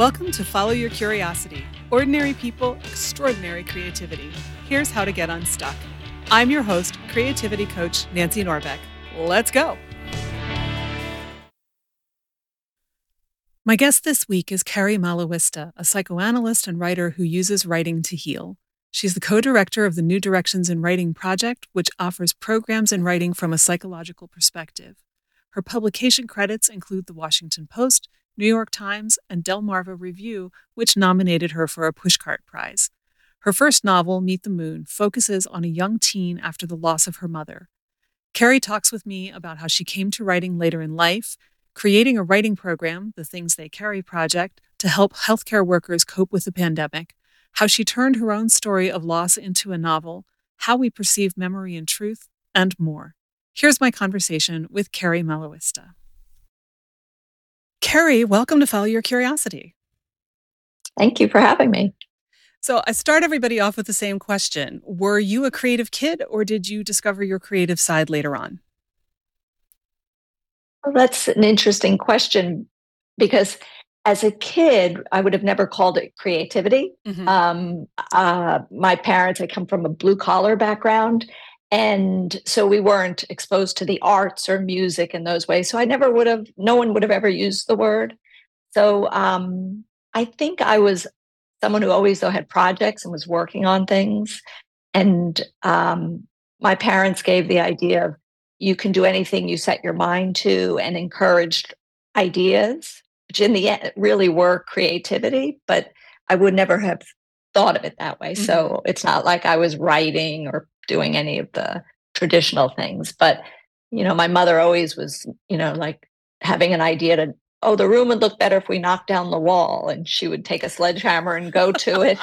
Welcome to Follow Your Curiosity Ordinary People, Extraordinary Creativity. Here's how to get unstuck. I'm your host, creativity coach Nancy Norbeck. Let's go. My guest this week is Kerry Malawista, a psychoanalyst and writer who uses writing to heal. She's the co director of the New Directions in Writing Project, which offers programs in writing from a psychological perspective. Her publication credits include The Washington Post, New York Times, and Delmarva Review, which nominated her for a Pushcart Prize. Her first novel, Meet the Moon, focuses on a young teen after the loss of her mother. Kerry talks with me about how she came to writing later in life, creating a writing program, the Things They Carry Project, to help healthcare workers cope with the pandemic, how she turned her own story of loss into a novel, how we perceive memory and truth, and more. Here's my conversation with Kerry Malawista. Kerry, welcome to Follow Your Curiosity. Thank you for having me. So, I start everybody off with the same question Were you a creative kid, or did you discover your creative side later on? Well, that's an interesting question because as a kid, I would have never called it creativity. Mm-hmm. Um, uh, my parents, I come from a blue collar background. And so we weren't exposed to the arts or music in those ways. So I never would have, no one would have ever used the word. So um, I think I was someone who always, though, had projects and was working on things. And um, my parents gave the idea of you can do anything you set your mind to and encouraged ideas, which in the end really were creativity, but I would never have thought of it that way. Mm-hmm. So it's not like I was writing or doing any of the traditional things. But, you know, my mother always was, you know, like having an idea to, oh, the room would look better if we knocked down the wall. And she would take a sledgehammer and go to it.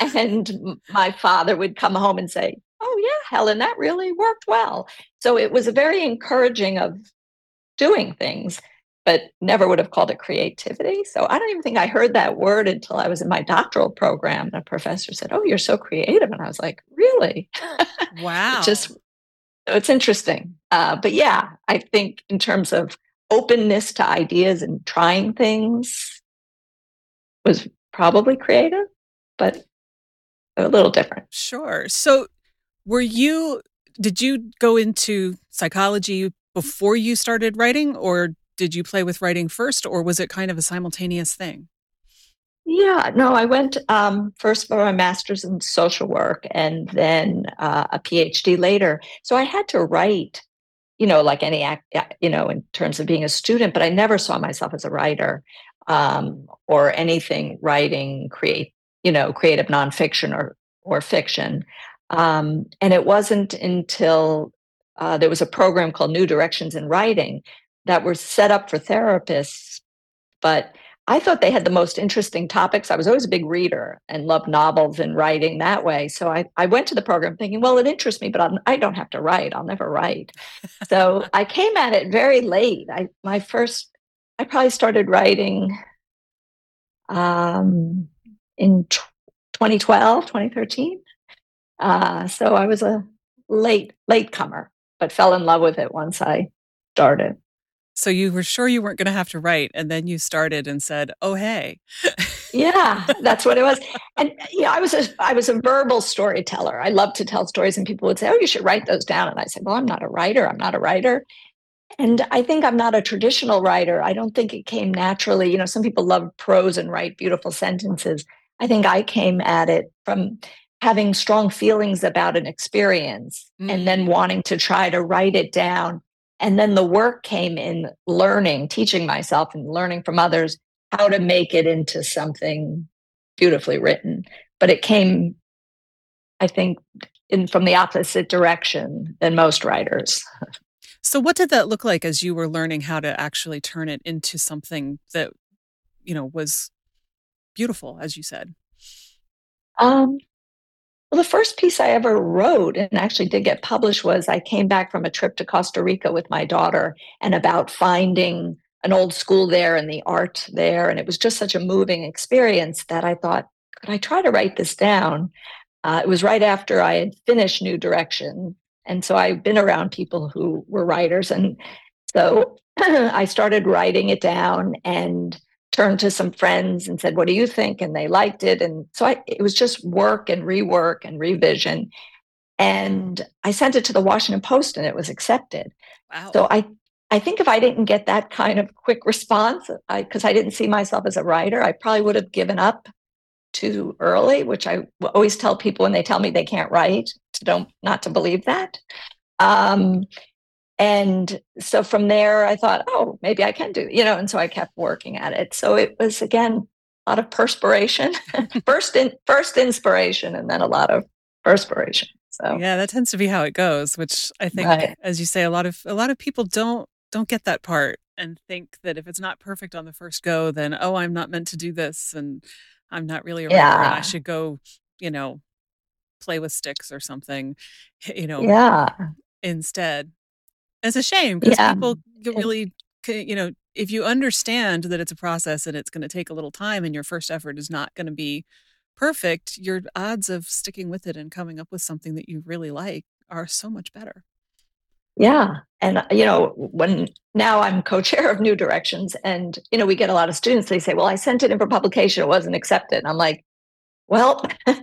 and my father would come home and say, oh yeah helen that really worked well so it was a very encouraging of doing things but never would have called it creativity. So i don't even think i heard that word until i was in my doctoral program. And a professor said oh you're so creative. And i was like really? Wow. just it's interesting. Uh, but yeah i think in terms of openness to ideas and trying things was probably creative but a little different. Sure. So were you, did you go into psychology before you started writing, or did you play with writing first, or was it kind of a simultaneous thing? Yeah, no, I went um, first for my master's in social work and then uh, a PhD later. So I had to write, you know, like any act, you know, in terms of being a student, but I never saw myself as a writer um, or anything writing, create, you know, creative nonfiction or or fiction. Um, and it wasn't until uh, there was a program called New Directions in Writing that were set up for therapists. But I thought they had the most interesting topics. I was always a big reader and loved novels and writing that way. So I, I went to the program thinking, well, it interests me, but I'm, I do not have to write. I'll never write. so I came at it very late. I my first, I probably started writing um, in 2012, 2013. Uh, so I was a late late comer, but fell in love with it once I started. So you were sure you weren't going to have to write, and then you started and said, "Oh, hey." yeah, that's what it was. And yeah, I was a I was a verbal storyteller. I love to tell stories, and people would say, "Oh, you should write those down." And I said, "Well, I'm not a writer. I'm not a writer." And I think I'm not a traditional writer. I don't think it came naturally. You know, some people love prose and write beautiful sentences. I think I came at it from having strong feelings about an experience mm. and then mm. wanting to try to write it down. And then the work came in learning, teaching myself and learning from others how to make it into something beautifully written. But it came, I think, in from the opposite direction than most writers. So what did that look like as you were learning how to actually turn it into something that, you know, was beautiful, as you said? Um, well, the first piece I ever wrote and actually did get published was I came back from a trip to Costa Rica with my daughter and about finding an old school there and the art there. And it was just such a moving experience that I thought, could I try to write this down? Uh, it was right after I had finished New Direction. And so I've been around people who were writers. And so I started writing it down and turned to some friends and said, What do you think? And they liked it. And so I, it was just work and rework and revision. And I sent it to the Washington Post and it was accepted. Wow. So I, I think if I didn't get that kind of quick response, because I, I didn't see myself as a writer, I probably would have given up too early, which I always tell people when they tell me they can't write to don't not to believe that. Um, and so from there, I thought, oh, maybe I can do, you know, and so I kept working at it. So it was again a lot of perspiration, first in first inspiration, and then a lot of perspiration. So yeah, that tends to be how it goes. Which I think, right. as you say, a lot of a lot of people don't don't get that part and think that if it's not perfect on the first go, then oh, I'm not meant to do this, and I'm not really a writer, yeah. I should go, you know, play with sticks or something, you know, yeah, instead. It's a shame because yeah. people really, you know, if you understand that it's a process and it's going to take a little time and your first effort is not going to be perfect, your odds of sticking with it and coming up with something that you really like are so much better. Yeah. And, uh, you know, when now I'm co chair of New Directions, and, you know, we get a lot of students, they say, well, I sent it in for publication, it wasn't accepted. And I'm like, well,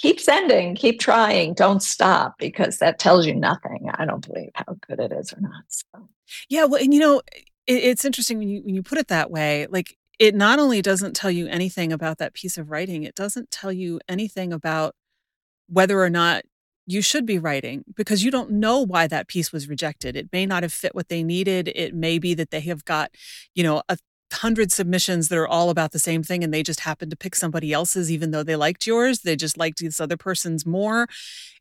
keep sending, keep trying, don't stop because that tells you nothing. I don't believe how good it is or not. So. Yeah, well, and you know, it, it's interesting when you when you put it that way. Like, it not only doesn't tell you anything about that piece of writing, it doesn't tell you anything about whether or not you should be writing because you don't know why that piece was rejected. It may not have fit what they needed. It may be that they have got, you know, a hundred submissions that are all about the same thing and they just happened to pick somebody else's even though they liked yours they just liked this other person's more.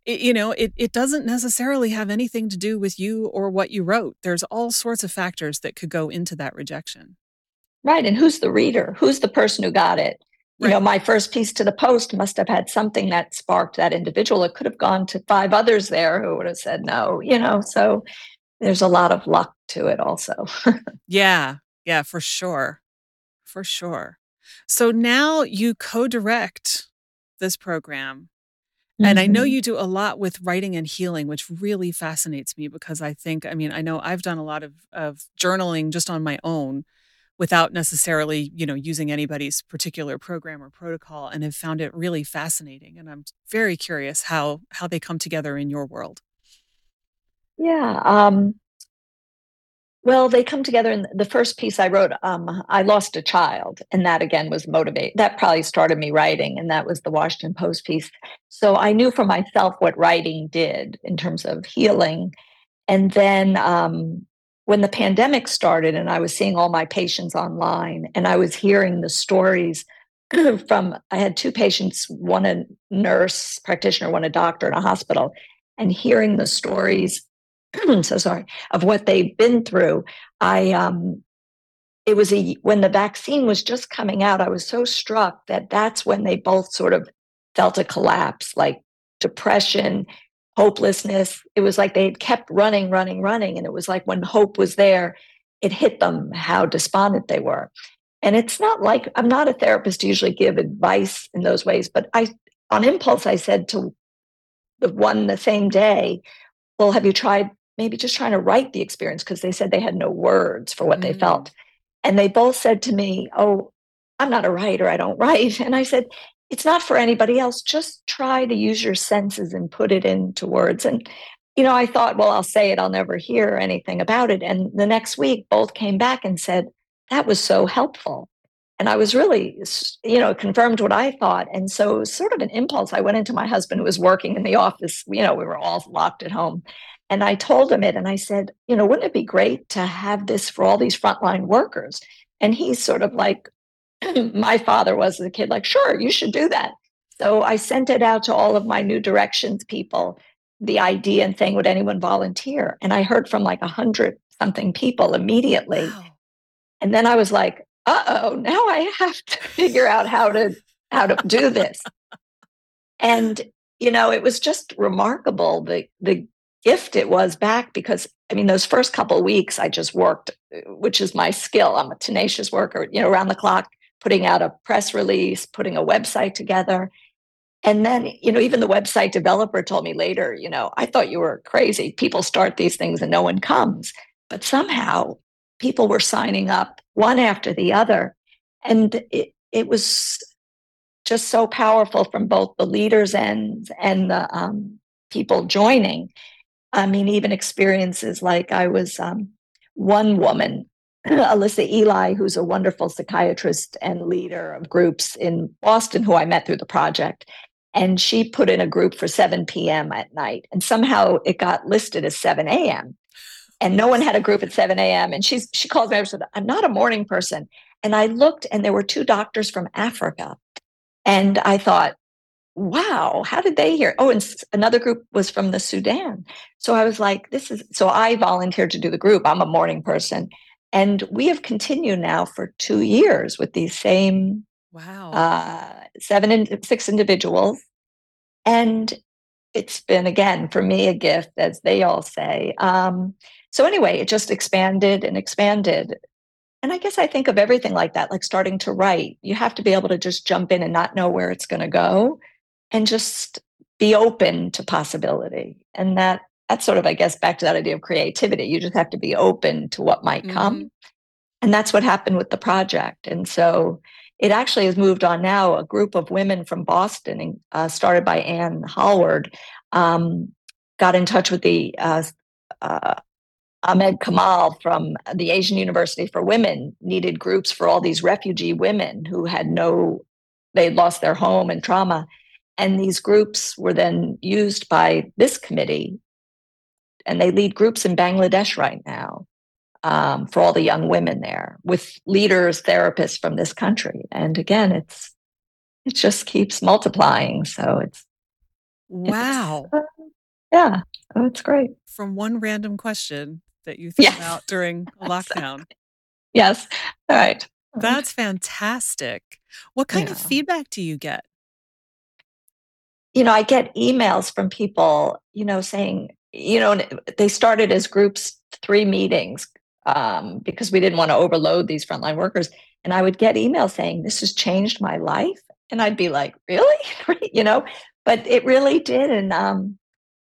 It, you know it, it doesn't necessarily have anything to do with you or what you wrote. There's all sorts of factors that could go into that rejection. Right and who's the reader? Who's the person who got it? You right. know my first piece to the post must have had something that sparked that individual. It could have gone to five others there who would have said no you know so there's a lot of luck to it also. Yeah yeah, for sure. For sure. So now you co direct this program. Mm-hmm. And I know mm-hmm. you do a lot with writing and healing, which really fascinates me because I think, I mean, I know I've done a lot of, of journaling just on my own without necessarily, you know, using anybody's particular program or protocol and have found it really fascinating. And I'm very curious how how they come together in your world. Yeah. Um, well, they come together in the first piece I wrote. Um, I lost a child, and that again was motivate. That probably started me writing, and that was the Washington Post piece. So I knew for myself what writing did in terms of healing. And then um, when the pandemic started, and I was seeing all my patients online, and I was hearing the stories from. I had two patients, one a nurse practitioner, one a doctor in a hospital, and hearing the stories so sorry of what they've been through. I um it was a when the vaccine was just coming out i was so struck that that's when they both sort of felt a collapse like depression hopelessness. It was like they had kept running running running and it was like when hope was there it hit them how despondent they were. And it's not like i'm not a therapist to usually give advice in those ways but i on impulse i said to the one the same day well have you tried maybe just trying to write the experience because they said they had no words for what mm. they felt. Mm. And they both said to me, Oh, I'm not a writer. I don't write. And I said, It's not for anybody else. Just try to use your senses and put it into words. And, you know, I thought, well, I'll say it. I'll never hear anything about it. And the next week, both came back and said, That was so helpful. And I was really, you know, confirmed what I thought. And so sort of an impulse. I went into my husband who was working in the office. You know, we were all locked at home. And I told him it and I said, you know, wouldn't it be great to have this for all these frontline workers? And he's sort of like, my father was as a kid, like, sure, you should do that. So I sent it out to all of my new directions people, the idea and thing, would anyone volunteer? And I heard from like a hundred something people immediately. Wow. And then I was like, uh oh, now I have to figure out how to how to do this. and you know, it was just remarkable the the gift it was back because I mean, those first couple weeks I just worked, which is my skill. I'm a tenacious worker, you know, around the clock, putting out a press release, putting a website together. And then, you know, even the website developer told me later, you know, I thought you were crazy. People start these things and no one comes. But somehow people were signing up one after the other. And it, it was just so powerful from both the leaders and, and the um, people joining. I mean, even experiences like I was um, one woman, Alyssa Ely, who's a wonderful psychiatrist and leader of groups in Boston, who I met through the project. And she put in a group for 7 p.m. at night. And somehow it got listed as 7 a.m. And no one had a group at 7 a.m. And she's she calls me and said, I'm not a morning person. And I looked and there were two doctors from Africa. And I thought, wow, how did they hear? Oh, and another group was from the Sudan. So I was like, this is so I volunteered to do the group. I'm a morning person. And we have continued now for two years with these same wow uh, seven and six individuals. And it's been again for me a gift, as they all say. Um, so anyway, it just expanded and expanded. And I guess I think of everything like that, like starting to write. You have to be able to just jump in and not know where it's going to go and just be open to possibility. And that that's sort of, I guess, back to that idea of creativity. You just have to be open to what might come. Mm-hmm. And that's what happened with the project. And so it actually has moved on now. A group of women from Boston, uh, started by Anne Hallward, um, got in touch with the uh, uh, Ahmed Kamal from the Asian University for Women, needed groups for all these refugee women who had no, they lost their home and trauma. And these groups were then used by this committee, and they lead groups in Bangladesh right now um, for all the young women there with leaders, therapists from this country. And again, it's it just keeps multiplying. So it's wow, it's, uh, yeah, oh, it's great. From one random question that you threw yes. out during lockdown. yes, all right. That's fantastic. What kind yeah. of feedback do you get? You know, I get emails from people, you know, saying, you know, they started as groups, three meetings, um, because we didn't want to overload these frontline workers. And I would get emails saying, this has changed my life. And I'd be like, really? you know, but it really did. And um,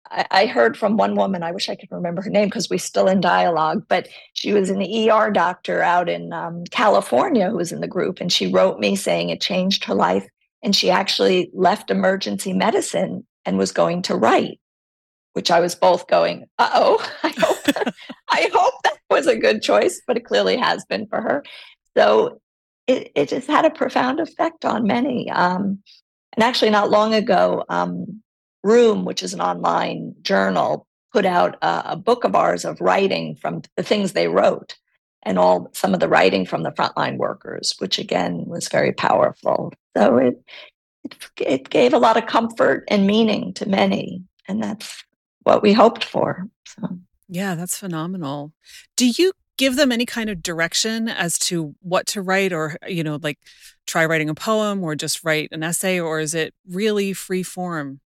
I, I heard from one woman, I wish I could remember her name because we're still in dialogue, but she was an ER doctor out in um, California who was in the group. And she wrote me saying it changed her life and she actually left emergency medicine and was going to write, which I was both going, uh oh, I hope, I hope that was a good choice, but it clearly has been for her. So it, it just had a profound effect on many. Um, and actually, not long ago, um, Room, which is an online journal, put out a, a book of ours of writing from the things they wrote and all some of the writing from the frontline workers, which again was very powerful. So it, it, it gave a lot of comfort and meaning to many, and that's what we hoped for. So. Yeah, that's phenomenal. Do you give them any kind of direction as to what to write, or you know, like try writing a poem, or just write an essay, or is it really free form?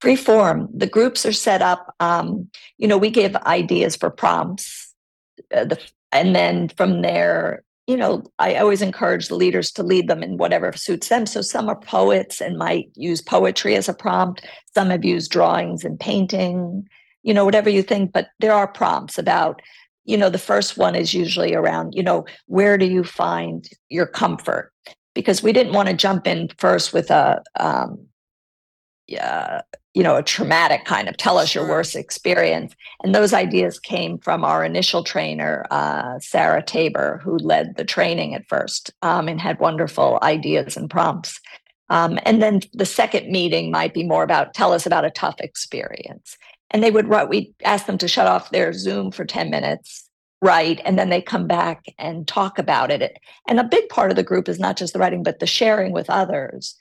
Free form. The groups are set up. Um, you know, we give ideas for prompts. Uh, the and then from there you know i always encourage the leaders to lead them in whatever suits them. So some are poets and might use poetry as a prompt. Some have used drawings and painting you know whatever you think but there are prompts about you know the first one is usually around you know where do you find your comfort? Because we didn't want to jump in first with a um, yeah, you know, a traumatic kind of tell us sure. your worst experience. And those ideas came from our initial trainer, uh, Sarah Tabor, who led the training at first um, and had wonderful ideas and prompts. Um, and then the second meeting might be more about tell us about a tough experience. And they would write, we ask them to shut off their Zoom for 10 minutes, write, and then they come back and talk about it. And a big part of the group is not just the writing, but the sharing with others.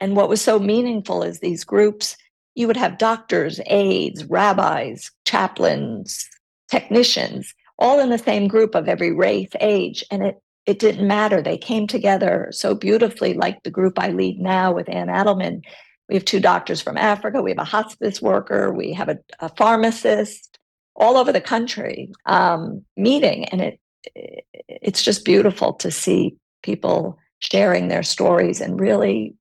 And what was so meaningful is these groups, you would have doctors, aides, rabbis, chaplains, technicians, all in the same group of every race, age. And it, it didn't matter. They came together so beautifully, like the group I lead now with Anne Adelman. We have two doctors from Africa, we have a hospice worker, we have a, a pharmacist, all over the country um, meeting. And it, it's just beautiful to see people sharing their stories and really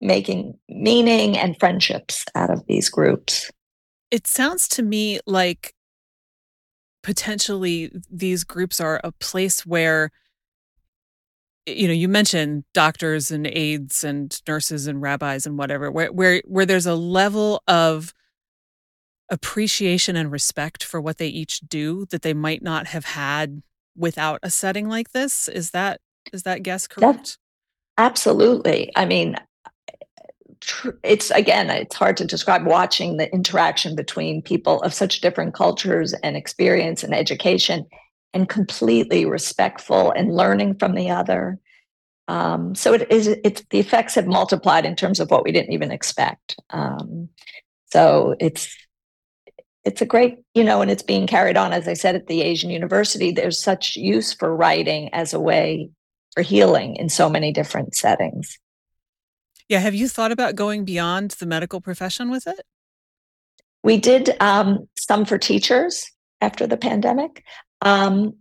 making meaning and friendships out of these groups. It sounds to me like potentially these groups are a place where you know, you mentioned doctors and aides and nurses and rabbis and whatever, where where where there's a level of appreciation and respect for what they each do that they might not have had without a setting like this. Is that is that guess correct? That's, absolutely. I mean, it's again, it's hard to describe watching the interaction between people of such different cultures and experience and education and completely respectful and learning from the other. Um, so it is. It's the effects have multiplied in terms of what we didn't even expect. Um, so it's it's a great, you know, and it's being carried on. As I said at the Asian University, there's such use for writing as a way for healing in so many different settings. Yeah. Have you thought about going beyond the medical profession with it? We did um, some for teachers after the pandemic. Um,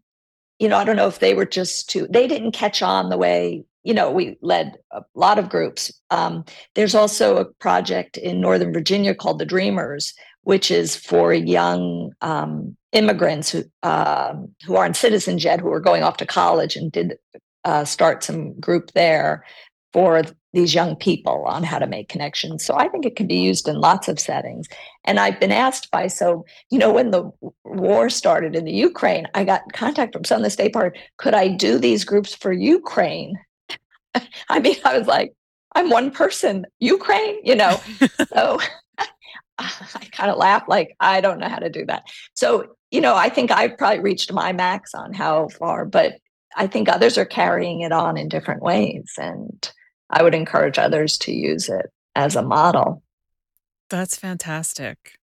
you know, I don't know if they were just too, they didn't catch on the way, you know, we led a lot of groups. Um, there's also a project in Northern Virginia called the Dreamers, which is for young um, immigrants who, uh, who aren't citizens yet, who are going off to college and did uh, start some group there for these young people on how to make connections. So I think it can be used in lots of settings. And I've been asked by, so, you know, when the war started in the Ukraine, I got contact from some of the state party, could I do these groups for Ukraine? I mean, I was like, I'm one person, Ukraine, you know. so I kind of laugh like, I don't know how to do that. So, you know, I think I've probably reached my max on how far, but I think others are carrying it on in different ways. And I would encourage others to use it as a model. That's fantastic.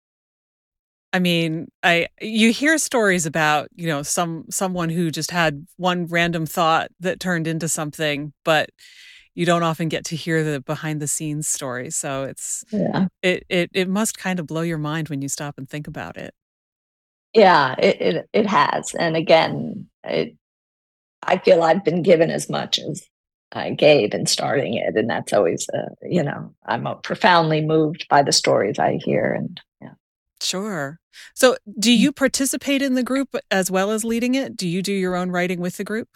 I mean, I you hear stories about, you know, some someone who just had one random thought that turned into something, but you don't often get to hear the behind the scenes story. So it's yeah. it it it must kind of blow your mind when you stop and think about it. Yeah, it it, it has. And again, it I feel I've been given as much as I gave in starting it, and that's always, uh, you know, I'm uh, profoundly moved by the stories I hear, and yeah. Sure. So, do mm. you participate in the group as well as leading it? Do you do your own writing with the group?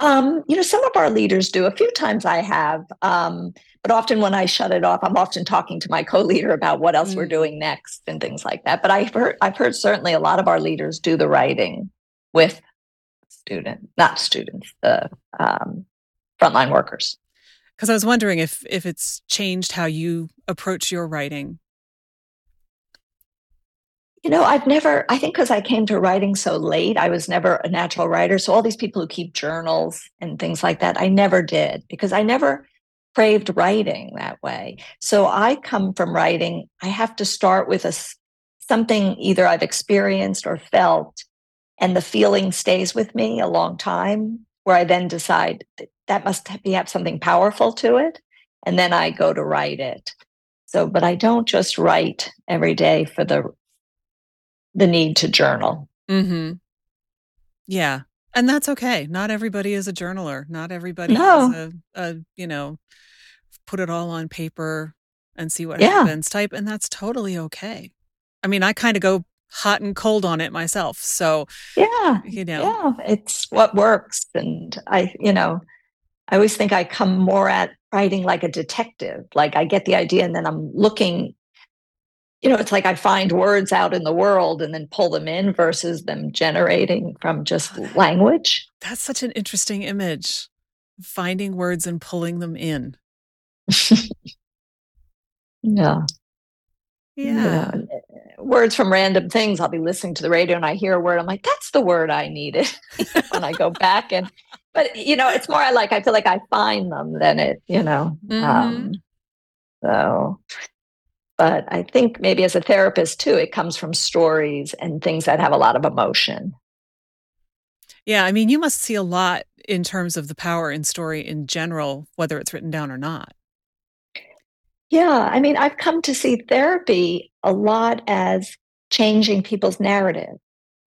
Um, you know, some of our leaders do. A few times I have, um, but often when I shut it off, I'm often talking to my co-leader about what else mm. we're doing next and things like that. But I've heard, I've heard certainly a lot of our leaders do the writing with student, not students, the um, frontline workers. Because I was wondering if if it's changed how you approach your writing. You know, I've never. I think because I came to writing so late, I was never a natural writer. So all these people who keep journals and things like that, I never did because I never craved writing that way. So I come from writing. I have to start with a something either I've experienced or felt and the feeling stays with me a long time where i then decide that, that must be have something powerful to it and then i go to write it so but i don't just write every day for the the need to journal mm-hmm. yeah and that's okay not everybody is a journaler not everybody no. is a, a you know put it all on paper and see what yeah. happens type and that's totally okay i mean i kind of go hot and cold on it myself. So yeah, you know, yeah, it's what works. And I, you know, I always think I come more at writing like a detective. Like I get the idea and then I'm looking, you know, it's like I find words out in the world and then pull them in versus them generating from just oh, language. That's such an interesting image. Finding words and pulling them in. yeah. Yeah. Words from random things. I'll be listening to the radio and I hear a word. I'm like, that's the word I needed. when I go back and, but you know, it's more I like I feel like I find them than it, you know. Mm-hmm. Um, so, but I think maybe as a therapist too, it comes from stories and things that have a lot of emotion. Yeah, I mean, you must see a lot in terms of the power in story in general, whether it's written down or not. Yeah, I mean, I've come to see therapy a lot as changing people's narrative.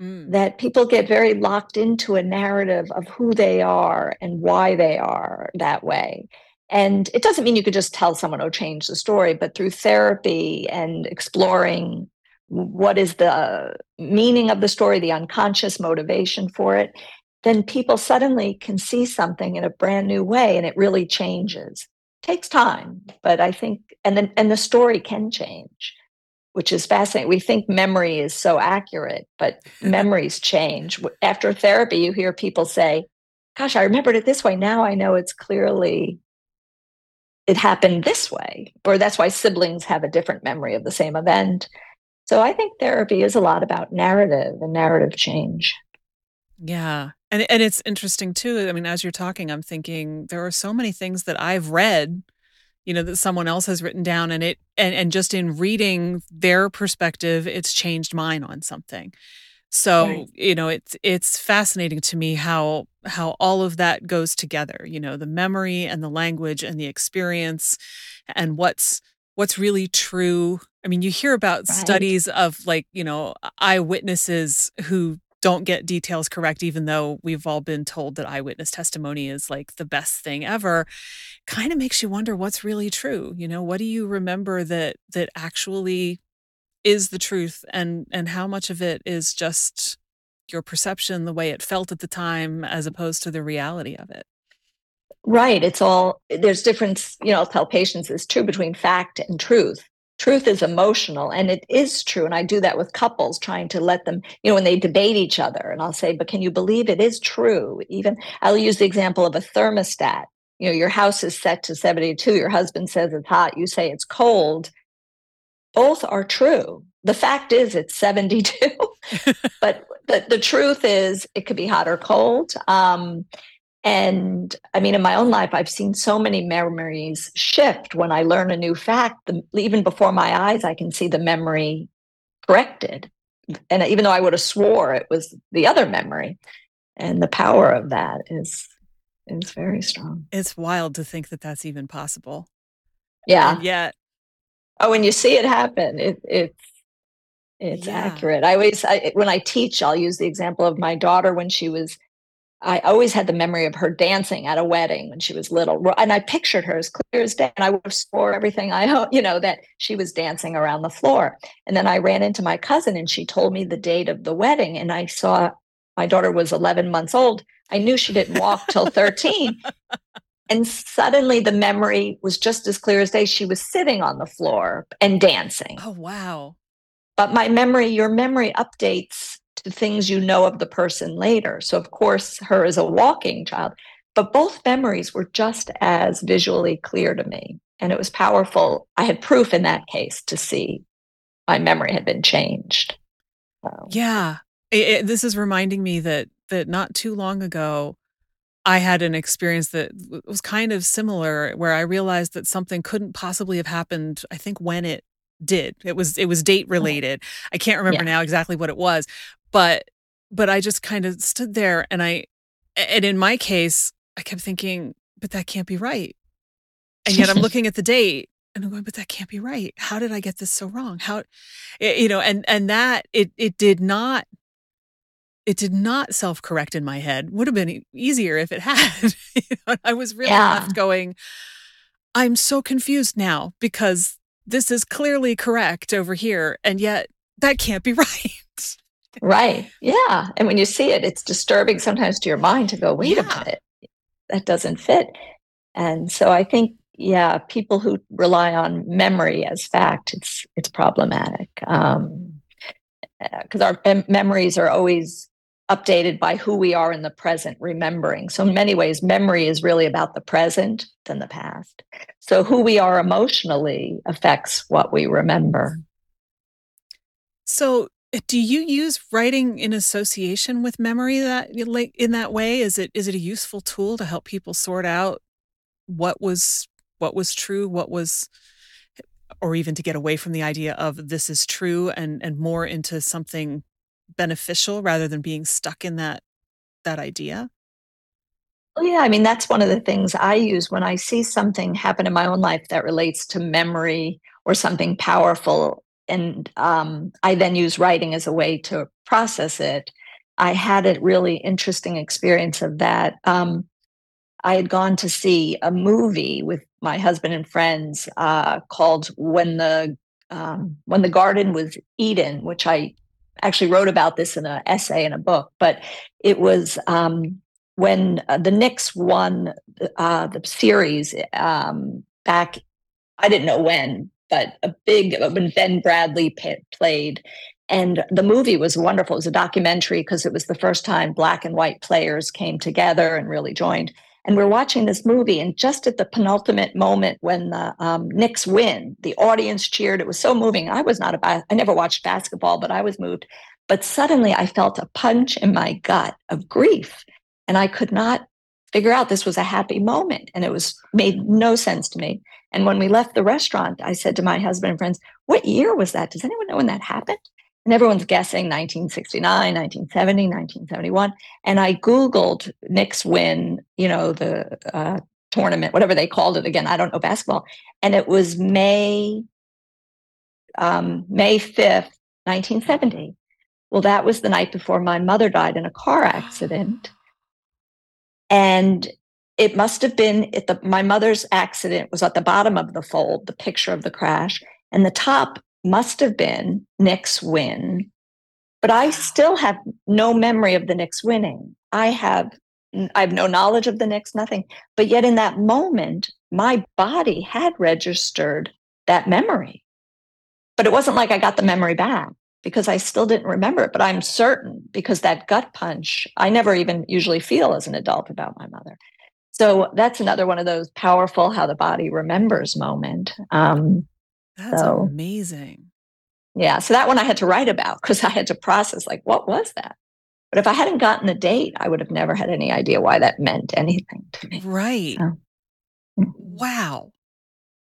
Mm. That people get very locked into a narrative of who they are and why they are that way. And it doesn't mean you could just tell someone, oh, change the story, but through therapy and exploring what is the meaning of the story, the unconscious motivation for it, then people suddenly can see something in a brand new way and it really changes. Takes time, but I think and then and the story can change, which is fascinating. We think memory is so accurate, but mm-hmm. memories change. After therapy, you hear people say, Gosh, I remembered it this way. Now I know it's clearly it happened this way. Or that's why siblings have a different memory of the same event. So I think therapy is a lot about narrative and narrative change. Yeah. And and it's interesting too. I mean, as you're talking, I'm thinking there are so many things that I've read, you know, that someone else has written down and it and and just in reading their perspective, it's changed mine on something. So, right. you know, it's it's fascinating to me how how all of that goes together, you know, the memory and the language and the experience and what's what's really true. I mean, you hear about right. studies of like, you know, eyewitnesses who don't get details correct, even though we've all been told that eyewitness testimony is like the best thing ever, kind of makes you wonder what's really true. You know, what do you remember that that actually is the truth and and how much of it is just your perception, the way it felt at the time, as opposed to the reality of it? Right. It's all there's difference, you know, I'll tell patients is true between fact and truth truth is emotional and it is true and i do that with couples trying to let them you know when they debate each other and i'll say but can you believe it is true? Even i'll use the example of a thermostat. You know your house is set to 72 your husband says it's hot you say it's cold. Both are true. The fact is it's 72 but the, the truth is it could be hot or cold. Um, and I mean, in my own life, I've seen so many memories shift when I learn a new fact. The, even before my eyes, I can see the memory corrected. And even though I would have swore it was the other memory, and the power of that is is very strong. It's wild to think that that's even possible. Yeah. And yet. Oh, when you see it happen, it, it's it's yeah. accurate. I always, I, when I teach, I'll use the example of my daughter when she was I always had the memory of her dancing at a wedding when she was little. And I pictured her as clear as day. And I would have swore everything I, you know, that she was dancing around the floor. And then I ran into my cousin and she told me the date of the wedding. And I saw my daughter was 11 months old. I knew she didn't walk till 13. and suddenly the memory was just as clear as day. She was sitting on the floor and dancing. Oh, wow. But my memory, your memory updates to things you know of the person later. So, of course, her as a walking child, but both memories were just as visually clear to me. And it was powerful. I had proof in that case to see my memory had been changed. So. Yeah. It, it, this is reminding me that that not too long ago, I had an experience that was kind of similar where I realized that something couldn't possibly have happened, I think, when it did. It was it was date oh. related. I can't remember yeah. now exactly what it was, but but I just kind of stood there and I and in my case, I kept thinking, but that can't be right. And yet I'm looking at the date and I'm going, but that can't be right. How did I get this so wrong? How you know, and and that it it did not it did not self-correct in my head. Would have been easier if it had. you know, I was really yeah. left going, I'm so confused now because this is clearly correct over here and yet that can't be right. Right. Yeah. And when you see it, it's disturbing sometimes to your mind to go, wait yeah. a minute, that doesn't fit. And so I think, yeah, people who rely on memory as fact, it's it's problematic. Um, because uh, our memories are always updated by who we are in the present, remembering. So, in many ways, memory is really about the present than the past. So, who we are emotionally affects what we remember. So, eh, do you use writing in association with memory that like in that way? Is it is it a useful tool to help people sort out what was what was true, what was or even to get away from the idea of this is true and and more into something beneficial rather than being stuck in that that idea? Well, yeah, I mean that's one of the things I use when I see something happen in my own life that relates to memory or something powerful and um, I then use writing as a way to process it. I had a really interesting experience of that. Um, I had gone to see a movie with my husband and friends uh, called "When the um, When the Garden Was Eden," which I actually wrote about this in an essay in a book, but it was um, when uh, the Knicks won uh, the series um, back. I didn't know when, but a big when Ben Bradley p- played, and the movie was wonderful. It was a documentary because it was the first time black and white players came together and really joined. And we're watching this movie, and just at the penultimate moment when the um, Knicks win, the audience cheered. It was so moving. I was not a I never watched basketball, but I was moved. But suddenly, I felt a punch in my gut of grief, and I could not figure out this was a happy moment, and it was made no sense to me. And when we left the restaurant, I said to my husband and friends, "What year was that? Does anyone know when that happened?" And everyone's guessing 1969 1970 1971 and i googled Knicks win you know the uh, tournament whatever they called it. Again i don't know basketball. And it was may um, may 5th 1970 well that was the night before my mother died in a car accident. And it must have been at the my mother's accident was at the bottom of the fold the picture of the crash. And the top must have been Knicks win, but I still have no memory of the Knicks winning. I have I have no knowledge of the Knicks, nothing. But yet in that moment, my body had registered that memory. But it wasn't like I got the memory back because I still didn't remember it. But I'm certain because that gut punch, I never even usually feel as an adult about my mother. So that's another one of those powerful how the body remembers moment. Um, that's so, amazing. Yeah. So that one I had to write about because I had to process like, what was that? But if I hadn't gotten the date, I would have never had any idea why that meant anything to me. Right. So, mm-hmm. wow.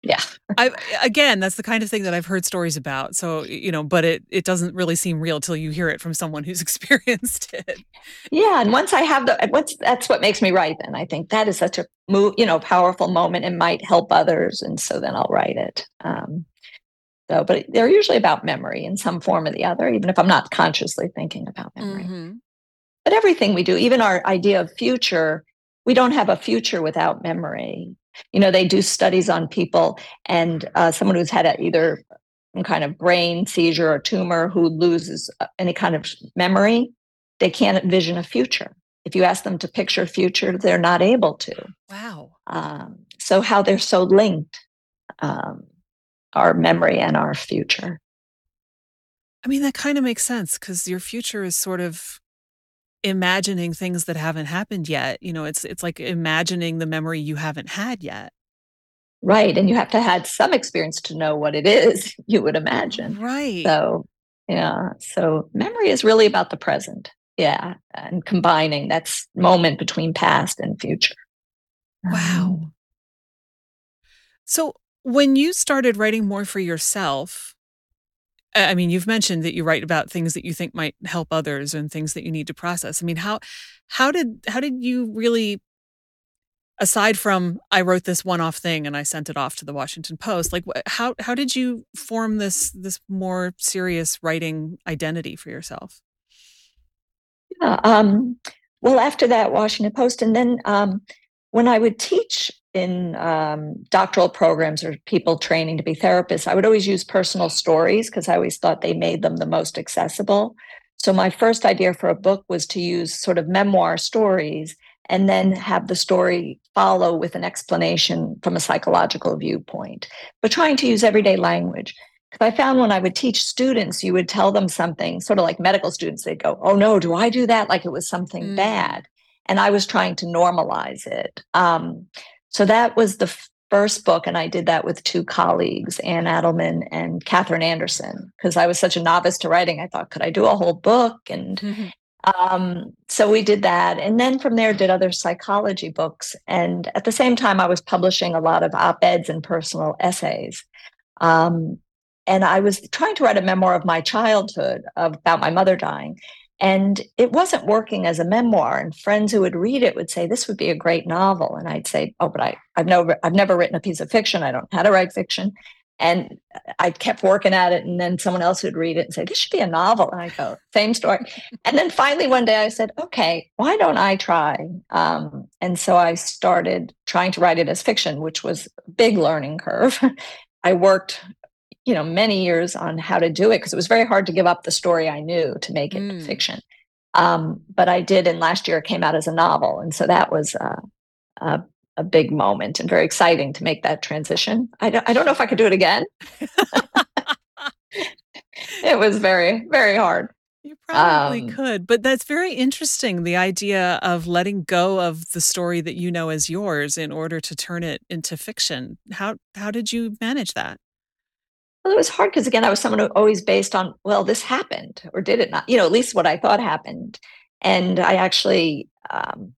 Yeah. I again, that's the kind of thing that I've heard stories about. So, you know, but it it doesn't really seem real till you hear it from someone who's experienced it. Yeah, and once I have the what's that's what makes me write then. I think that is such a move, you know, powerful moment and might help others and so then I'll write it. Um so, but they're usually about memory in some form or the other, even if I'm not consciously thinking about memory. Mm-hmm. But everything we do, even our idea of future, we don't have a future without memory. You know, they do studies on people and uh, someone who's had a, either some kind of brain seizure or tumor who loses uh, any kind of memory, they can't envision a future. If you ask them to picture future, they're not able to. Wow. Um, so how they're so linked. Um, our memory and our future. I mean, that kind of makes sense because your future is sort of imagining things that haven't happened yet. You know, it's it's like imagining the memory you haven't had yet. Right. And you have to have some experience to know what it is, you would imagine. Right. So yeah. So memory is really about the present. Yeah. And combining that moment between past and future. Wow. Um, so when you started writing more for yourself, I mean, you've mentioned that you write about things that you think might help others and things that you need to process. I mean, how how did how did you really aside from I wrote this one-off thing and I sent it off to the Washington Post, like how how did you form this this more serious writing identity for yourself? Yeah, um, well, after that Washington Post, and then um, when I would teach in um, doctoral programs or people training to be therapists, I would always use personal stories because I always thought they made them the most accessible. So my first idea for a book was to use sort of memoir stories and then have the story follow with an explanation from a psychological viewpoint, but trying to use everyday language. Because I found when I would teach students, you would tell them something, sort of like medical students, they'd go, Oh no, do I do that? Like it was something mm. bad. And I was trying to normalize it. Um, so that was the first book, and I did that with two colleagues, Anne Adelman and Catherine Anderson, because I was such a novice to writing. I thought, could I do a whole book? And mm-hmm. um, so we did that, and then from there did other psychology books. And at the same time, I was publishing a lot of op eds and personal essays. Um, and I was trying to write a memoir of my childhood about my mother dying. And it wasn't working as a memoir. And friends who would read it would say, This would be a great novel. And I'd say, Oh, but I, I've never I've never written a piece of fiction. I don't know how to write fiction. And I kept working at it. And then someone else would read it and say, This should be a novel. And I go, Same story. and then finally one day I said, Okay, why don't I try? Um, and so I started trying to write it as fiction, which was a big learning curve. I worked you know, many years on how to do it because it was very hard to give up the story I knew to make it mm. fiction. Um, but I did, and last year it came out as a novel, and so that was uh, a, a big moment and very exciting to make that transition. I don't, I don't know if I could do it again. it was very, very hard. You probably um, could, but that's very interesting. The idea of letting go of the story that you know as yours in order to turn it into fiction. How how did you manage that? Well, it was hard because again, I was someone who always based on, well, this happened or did it not? You know, at least what I thought happened. And I actually, um,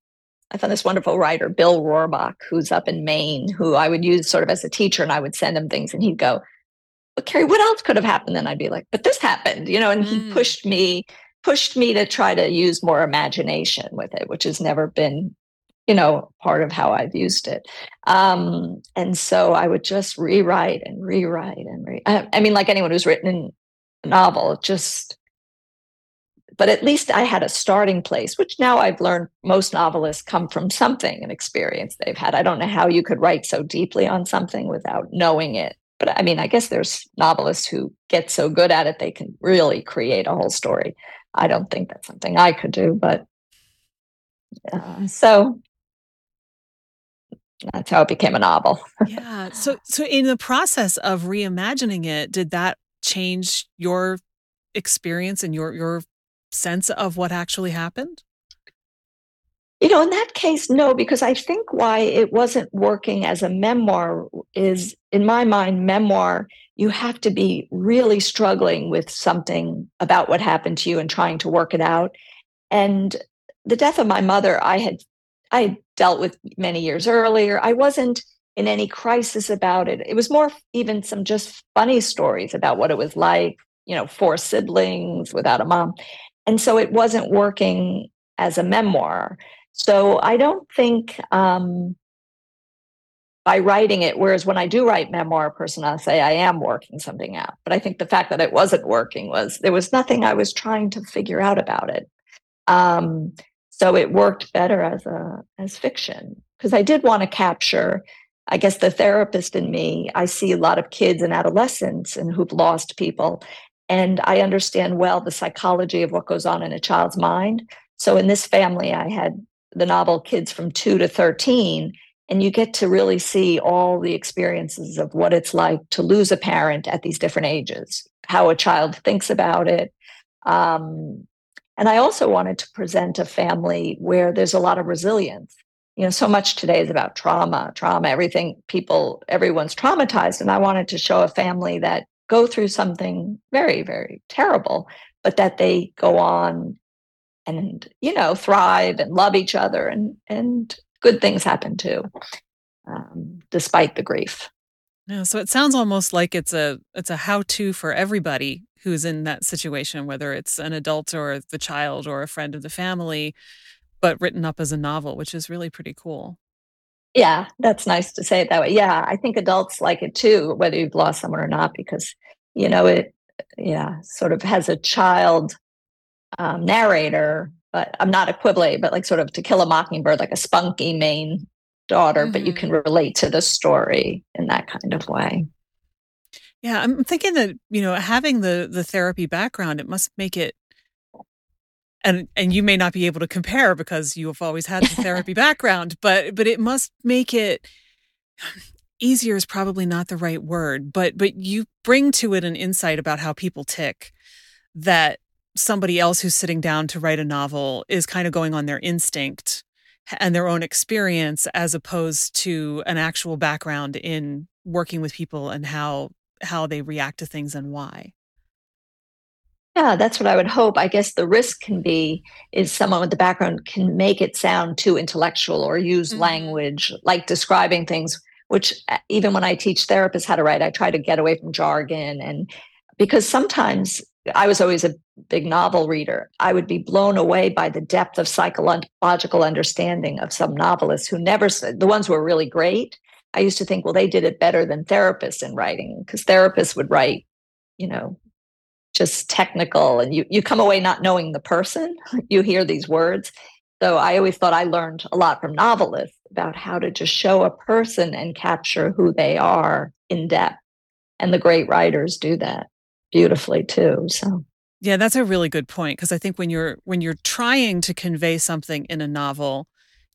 I found this wonderful writer, Bill Roorbach, who's up in Maine, who I would use sort of as a teacher, and I would send him things, and he'd go, "But Kerry, what else could have happened?" And I'd be like, "But this happened," you know. And mm. he pushed me, pushed me to try to use more imagination with it, which has never been you know, part of how I've used it. Um, and so I would just rewrite and rewrite and re- I, I mean, like anyone who's written a novel, just. But at least I had a starting place, which now I've learned most novelists come from something, an experience they've had. I don't know how you could write so deeply on something without knowing it. But I mean, I guess there's novelists who get so good at it they can really create a whole story. I don't think that's something I could do, but uh, so that's how it became a novel. yeah. So so in the process of reimagining it, did that change your experience and your your sense of what actually happened? You know, in that case, no, because I think why it wasn't working as a memoir is, in my mind, memoir, you have to be really struggling with something about what happened to you and trying to work it out. And the death of my mother, I had I dealt with many years earlier. I wasn't in any crisis about it. It was more even some just funny stories about what it was like, you know, four siblings without a mom. And so it wasn't working as a memoir. So I don't think um, by writing it, whereas when I do write memoir person, I'll say I am working something out. But I think the fact that it wasn't working was there was nothing I was trying to figure out about it. Um, so it worked better as a as fiction. Because I did want to capture I guess the therapist in me. I see a lot of kids and adolescents and who've lost people and I understand well the psychology of what goes on in a child's mind. So in this family I had the novel kids from 2 to 13 and you get to really see all the experiences of what it's like to lose a parent at these different ages how a child thinks about it um, and I also wanted to present a family where there's a lot of resilience. You know, so much today is about trauma, trauma, everything people, everyone's traumatized. And I wanted to show a family that go through something very, very terrible, but that they go on and, you know, thrive and love each other and and good things happen too, um, despite the grief. Yeah, so it sounds almost like it's a it's a how to for everybody who's in that situation, whether it's an adult or the child or a friend of the family, but written up as a novel, which is really pretty cool. Yeah, that's nice to say it that way. Yeah, I think adults like it too, whether you've lost someone or not, because, you know, it, yeah, sort of has a child um, narrator, but I'm not equivalent, but like sort of to kill a mockingbird, like a spunky main daughter, mm-hmm. but you can mm-hmm. relate to the story in that kind of way. Yeah, I'm thinking that, you know, having the the therapy background, it must make it and and you may not be able to compare because you have always had the therapy background, but but it must make it easier is probably not the right word, but but you bring to it an insight about how people tick that somebody else who's sitting down to write a novel is kind of going on their instinct and their own experience as opposed to an actual background in working with people and how how they react to things and why. Yeah, that's what I would hope. I guess the risk can be is someone with the background can make it sound too intellectual or use mm-hmm. language like describing things, which uh, even when I teach therapists how to write, I try to get away from jargon. And because sometimes I was always a big novel reader, I would be blown away by the depth of psychological understanding of some novelists who never said the ones who were really great I used to think, well, they did it better than therapists in writing because therapists would write, you know, just technical and you, you come away not knowing the person. You hear these words. So I always thought I learned a lot from novelists about how to just show a person and capture who they are in depth. and the great writers do that beautifully too. So yeah, that's a really good point because I think when you're when you're trying to convey something in a novel,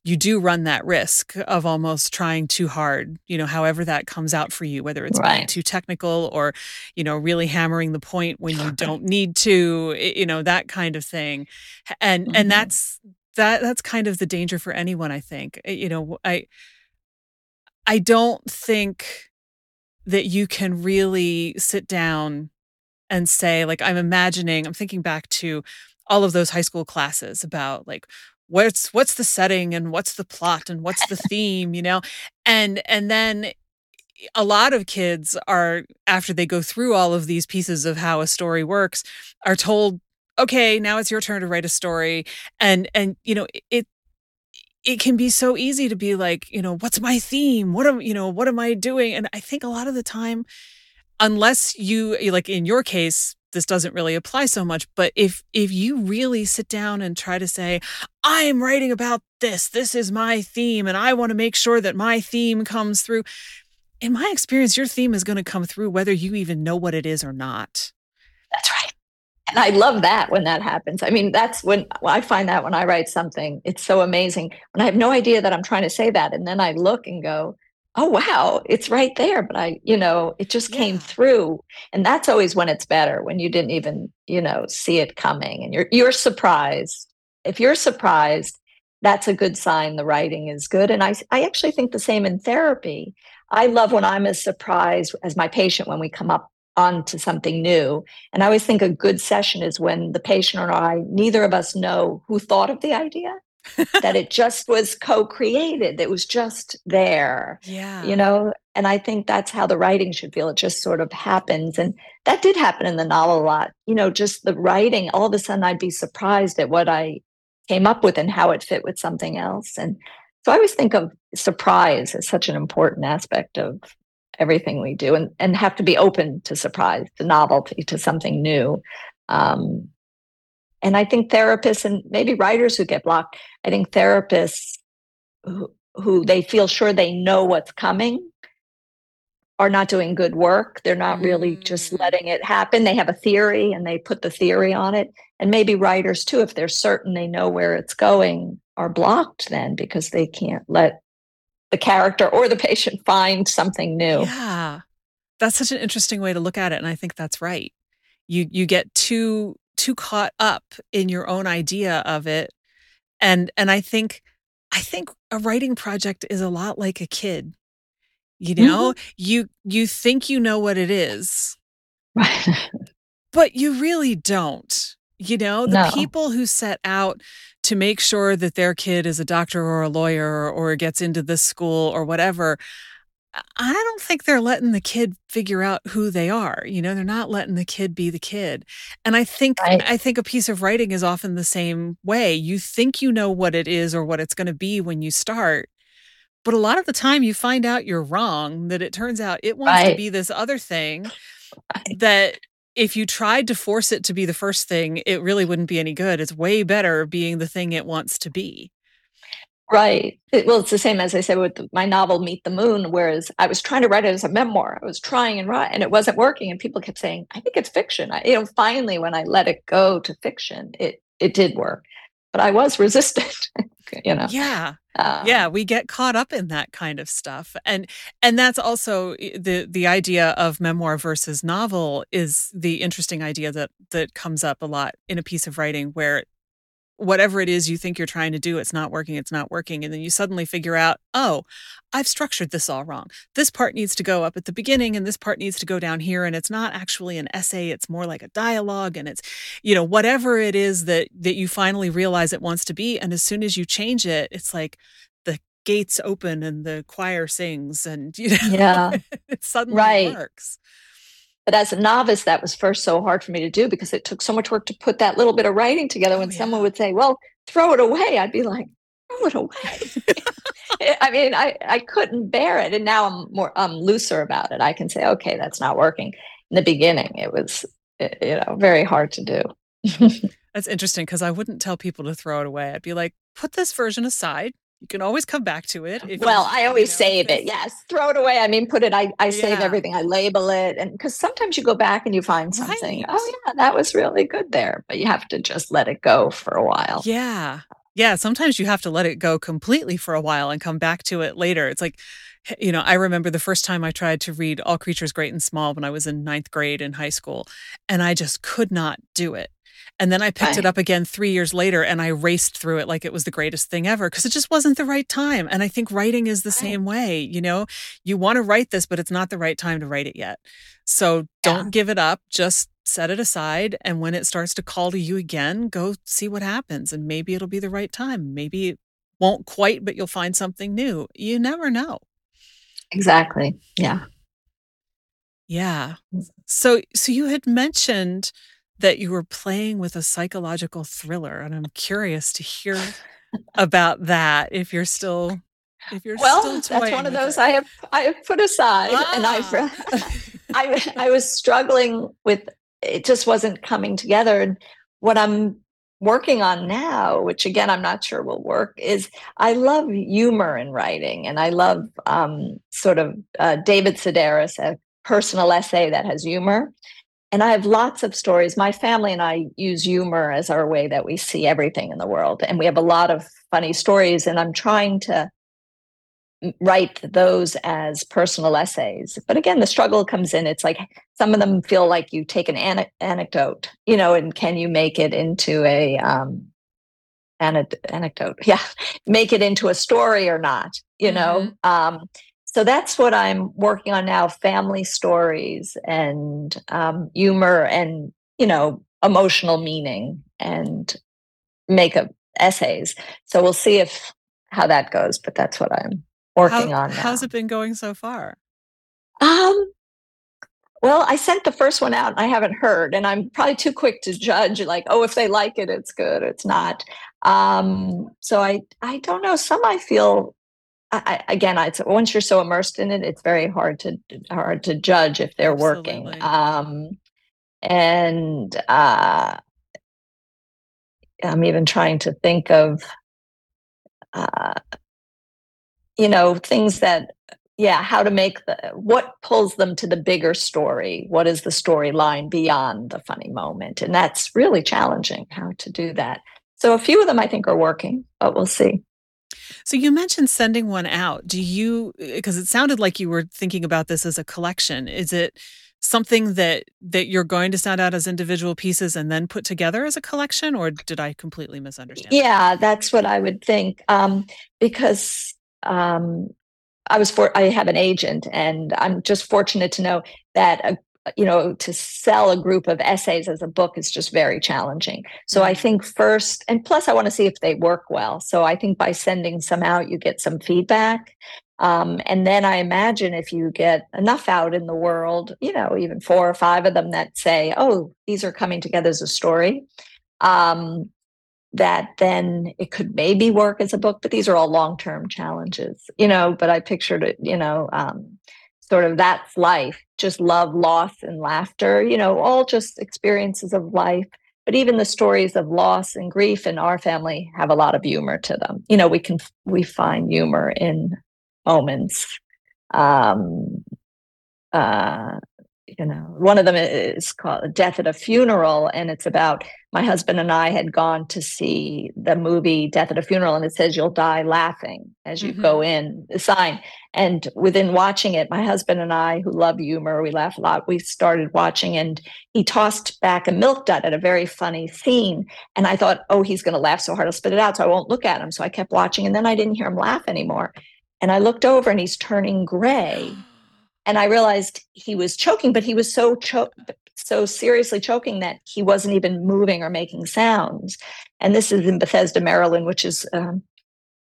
you do run that risk of almost trying too hard, you know, however that comes out for you, whether it's right. being too technical or, you know, really hammering the point when you don't need to, you know, that kind of thing. And mm-hmm. and that's that that's kind of the danger for anyone, I think. You know, I I don't think that you can really sit down and say like i'm imagining i'm thinking back to all of those high school classes about like what's what's the setting and what's the plot and what's the theme you know? And and then a lot of kids are after they go through all of these pieces of how a story works are told okay now it's your turn to write a story. And and you know it it can be so easy to be like you know what's my theme? What am you know what am i doing? And i think a lot of the time unless you like in your case this doesn't really apply so much but if if you really sit down and try to say i'm writing about this this is my theme and i want to make sure that my theme comes through in my experience your theme is going to come through whether you even know what it is or not. That's right. And i love that when that happens. I mean that's when i find that when i write something it's so amazing. When i have no idea that i'm trying to say that and then i look and go oh wow it's right there but i you know it just yeah. came through and that's always when it's better when you didn't even you know see it coming and you're you're surprised if you're surprised that's a good sign the writing is good and i i actually think the same in therapy i love when i'm as surprised as my patient when we come up onto something new and i always think a good session is when the patient or i neither of us know who thought of the idea that it just was co-created it was just there yeah. you know? And i think that's how the writing should feel it just sort of happens and that did happen in the novel a lot you know just the writing all of a sudden i'd be surprised at what i came up with and how it fit with something else and so i always think of surprise as such an important aspect of everything we do and, and have to be open to surprise to novelty to something new um, and I think therapists and maybe writers who get blocked, I think therapists who, who they feel sure they know what's coming are not doing good work. They're not really just mm. letting it happen. They have a theory and they put the theory on it. And maybe writers too, if they're certain they know where it's going, are blocked then because they can't let the character or the patient find something new. Yeah. That's such an interesting way to look at it. And I think that's right. You you get too too caught up in your own idea of it and and i think i think a writing project is a lot like a kid you know mm-hmm. you you think you know what it is but you really don't you know the no. people who set out to make sure that their kid is a doctor or a lawyer or, or gets into this school or whatever I don't think they're letting the kid figure out who they are. You know, they're not letting the kid be the kid. And I think right. I think a piece of writing is often the same way. You think you know what it is or what it's going to be when you start, but a lot of the time you find out you're wrong, that it turns out it wants right. to be this other thing right. that if you tried to force it to be the first thing, it really wouldn't be any good. It's way better being the thing it wants to be. Right. It, well, it's the same as I said with my novel Meet the Moon, whereas I was trying to write it as a memoir. I was trying and write, and it wasn't working. And people kept saying, "I think it's fiction." I, you know, finally, when I let it go to fiction, it it did work, but I was resistant. you know. Yeah. Um, yeah, we get caught up in that kind of stuff, and and that's also the the idea of memoir versus novel is the interesting idea that that comes up a lot in a piece of writing where whatever it is you think you're trying to do, it's not working, it's not working. And then you suddenly figure out, oh, I've structured this all wrong. This part needs to go up at the beginning and this part needs to go down here. And it's not actually an essay, it's more like a dialogue. And it's, you know, whatever it is that that you finally realize it wants to be. And as soon as you change it, it's like the gates open and the choir sings and you know yeah. it suddenly right. works. But as a novice, that was first so hard for me to do because it took so much work to put that little bit of writing together. Oh, when oh, yeah. someone would say, Well, throw it away, I'd be like, Throw it away. I mean, I, I couldn't bear it. And now I'm more I'm looser about it. I can say, okay, that's not working. In the beginning, it was you know, very hard to do. that's interesting because I wouldn't tell people to throw it away. I'd be like, put this version aside You can always come back to it. well, I always you know, save it. Yes. Throw it away. I mean, put it, I, I save everything. I label it. And because sometimes you go back and you find something, right. oh, yeah, that was really good there. But you have to just let it go for a while. Yeah. Yeah. Sometimes you have to let it go completely for a while and come back to it later. It's like, you know, I remember the first time I tried to read All Creatures Great and Small when I was in ninth grade in high school, and I just could not do it. And then I picked it up again three years later and I raced through it like it was the greatest thing ever because it just wasn't the right time. And I think writing is the same way. You know, you want to write this, but it's not the right time to write it yet. So don't yeah. give it up. Just set it aside. And when it starts to call to you again, go see what happens. And maybe it'll be the right time. Maybe it won't quite, but you'll find something new. You never know. Exactly. Yeah. Yeah. Mm. So so you had mentioned that you were playing with a psychological thriller and i'm curious to hear about that if you're still if you're still, well that's one of those it. i have i have put aside ah. and i've I, I was struggling with it just wasn't coming together and what i'm working on now which again i'm not sure will work is i love humor in writing and i love um, sort of uh, david sedaris a personal essay that has humor and I have lots of stories. My family and I use humor as our way that we see everything in the world. And we have a lot of funny stories. And I'm trying to write those as personal essays. But again, the struggle comes in. It's like some of them feel like you take an, an- anecdote, you know, and can you make it into a um, anecdote? Yeah, make it into a story or not, you know? Mm-hmm. Um, so that's what I'm working on now family stories and um, humor and, you know, emotional meaning and makeup essays. So we'll see if how that goes, but that's what I'm working how, on now. How's it been going so far? Um, well, I sent the first one out and I haven't heard, and I'm probably too quick to judge. Like, oh, if they like it, it's good. It's not. Um, so I, I don't know. Some I feel I, again, it's once you're so immersed in it, it's very hard to hard to judge if they're Absolutely. working. Um, and uh, I'm even trying to think of, uh, you know, things that, yeah, how to make the what pulls them to the bigger story. What is the storyline beyond the funny moment? And that's really challenging how to do that. So a few of them I think are working, but we'll see. So you mentioned sending one out. Do you because it sounded like you were thinking about this as a collection. Is it something that that you're going to send out as individual pieces and then put together as a collection or did I completely misunderstand? Yeah, that's what I would think. Um, because um, I was for I have an agent and I'm just fortunate to know that a you know to sell a group of essays as a book is just very challenging. So i mm-hmm. think first and plus i want to see if they work well. So i think by sending some out you get some feedback. Um, and then i imagine if you get enough out in the world you know even four or five of them that say oh these are coming together as a story um, that then it could maybe work as a book but these are all long-term challenges you know but i pictured it you know um, sort of that's life just love loss and laughter you know all just experiences of life. But even the stories of loss and grief in our family have a lot of humor to them. You know we can we find humor in moments um uh you know one of them is called death at a funeral and it's about my husband and i had gone to see the movie death at a funeral and it says you'll die laughing as you mm-hmm. go in the sign. And within watching it my husband and i who love humor we laugh a lot we started watching and he tossed back a milk dud at a very funny scene. And i thought oh he's going to laugh so hard i'll spit it out so i won't look at him. So i kept watching and then i didn't hear him laugh anymore. And i looked over and he's turning gray. And I realized he was choking, but he was so cho- so seriously choking that he wasn't even moving or making sounds. And this is in Bethesda, Maryland, which is um,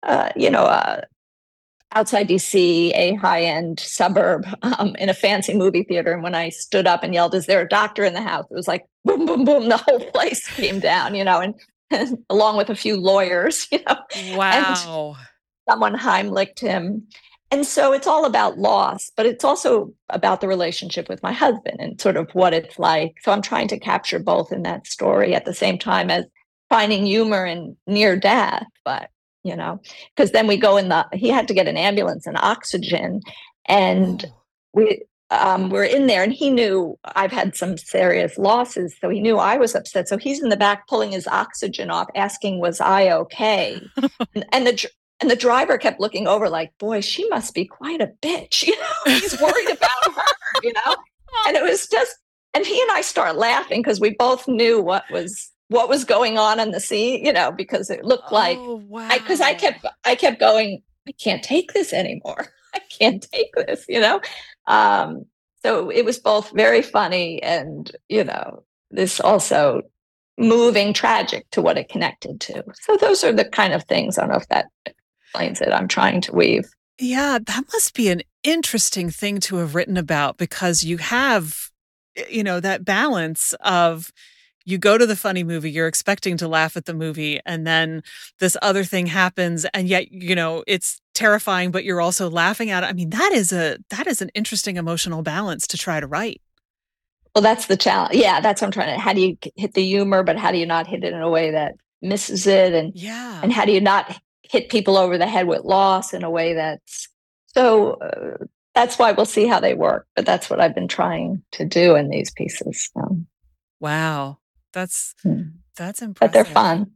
uh, you know uh, outside DC, a high end suburb um, in a fancy movie theater. And when I stood up and yelled, "Is there a doctor in the house?" It was like boom, boom, boom. The whole place came down, you know, and, and along with a few lawyers, you know. Wow. And someone Heimlicked him and so it's all about loss, but it's also about the relationship with my husband and sort of what it's like. So I'm trying to capture both in that story at the same time as finding humor in near death. But you know, because then we go in the, he had to get an ambulance and oxygen. And oh. we, um, we're in there and he knew I've had some serious losses. So he knew I was upset. So he's in the back pulling his oxygen off, asking, was I okay? and, and the, and the driver kept looking over like, boy, she must be quite a bitch. You know, he's worried about her, you know? And it was just, and he and I start laughing because we both knew what was what was going on in the sea, you know, because it looked like oh, wow. because I, I kept I kept going, I can't take this anymore. I can't take this, you know. Um, so it was both very funny and, you know, this also moving tragic to what it connected to. So those are the kind of things. I don't know if that explains it. I'm trying to weave. Yeah, that must be an interesting thing to have written about because you have, you know, that balance of you go to the funny movie, you're expecting to laugh at the movie, and then this other thing happens, and yet, you know, it's terrifying, but you're also laughing at it. I mean, that is a that is an interesting emotional balance to try to write. Well, that's the challenge. Yeah, that's what I'm trying to. How do you hit the humor, but how do you not hit it in a way that misses it? And yeah, and how do you not hit people over the head with loss in a way that's so? Uh, that's why we'll see how they work. But that's what I've been trying to do in these pieces. wow, that's hmm. that's impressive. But they're fun.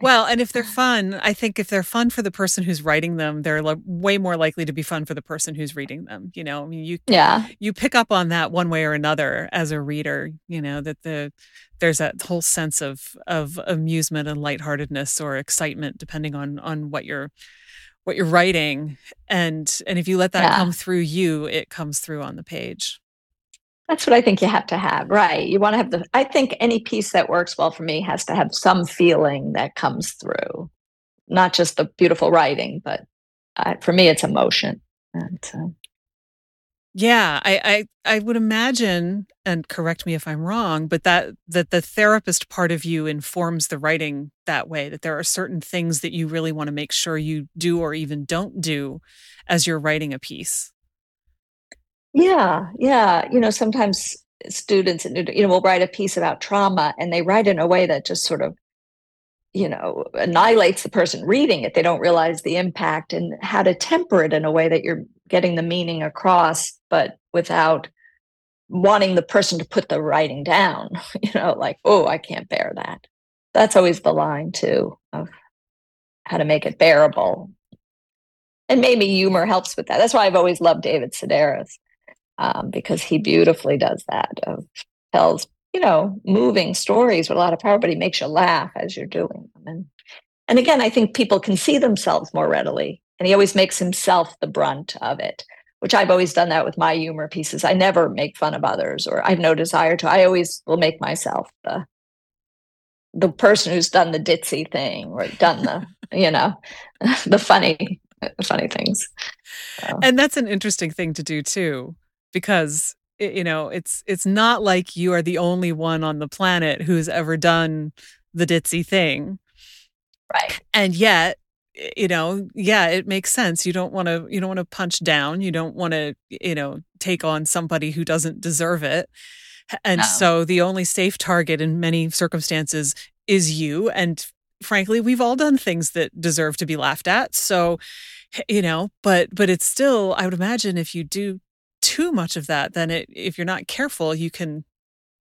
Well, and if they're fun, I think if they're fun for the person who's writing them, they're lo- way more likely to be fun for the person who's reading them. You know, I mean, you yeah, you pick up on that one way or another as a reader. You know that the there's that whole sense of of amusement and lightheartedness or excitement, depending on on what you're what you're writing, and and if you let that yeah. come through you, it comes through on the page. That's what I think you have to have, right? You want to have the, I think any piece that works well for me has to have some feeling that comes through, not just the beautiful writing, but uh, for me, it's emotion. And, uh, yeah, I, I I would imagine, and correct me if I'm wrong, but that that the therapist part of you informs the writing that way. That there are certain things that you really want to make sure you do or even don't do as you're writing a piece. Yeah, yeah. You know, sometimes students, you know, will write a piece about trauma and they write in a way that just sort of, you know, annihilates the person reading it. They don't realize the impact and how to temper it in a way that you're getting the meaning across, but without wanting the person to put the writing down, you know, like, oh, I can't bear that. That's always the line, too, of how to make it bearable. And maybe humor helps with that. That's why I've always loved David Sedaris um, because he beautifully does that. Of tells you know moving stories with a lot of power, but he makes you laugh as you're doing them. And and again, I think people can see themselves more readily, and he always makes himself the brunt of it. Which I've always done that with my humor pieces. I never make fun of others, or I have no desire to. I always will make myself the the person who's done the ditzy thing or done the you know the funny funny things so. and that's an interesting thing to do too because you know it's it's not like you are the only one on the planet who's ever done the ditzy thing. Right. And yet you know yeah it makes sense. You don't want to you don't want to punch down. You don't want to you know take on somebody who doesn't deserve it. And no. so the only safe target in many circumstances is you. And frankly we've all done things that deserve to be laughed at. So you know but but it's still i would imagine if you do too much of that, then it, if you're not careful, you can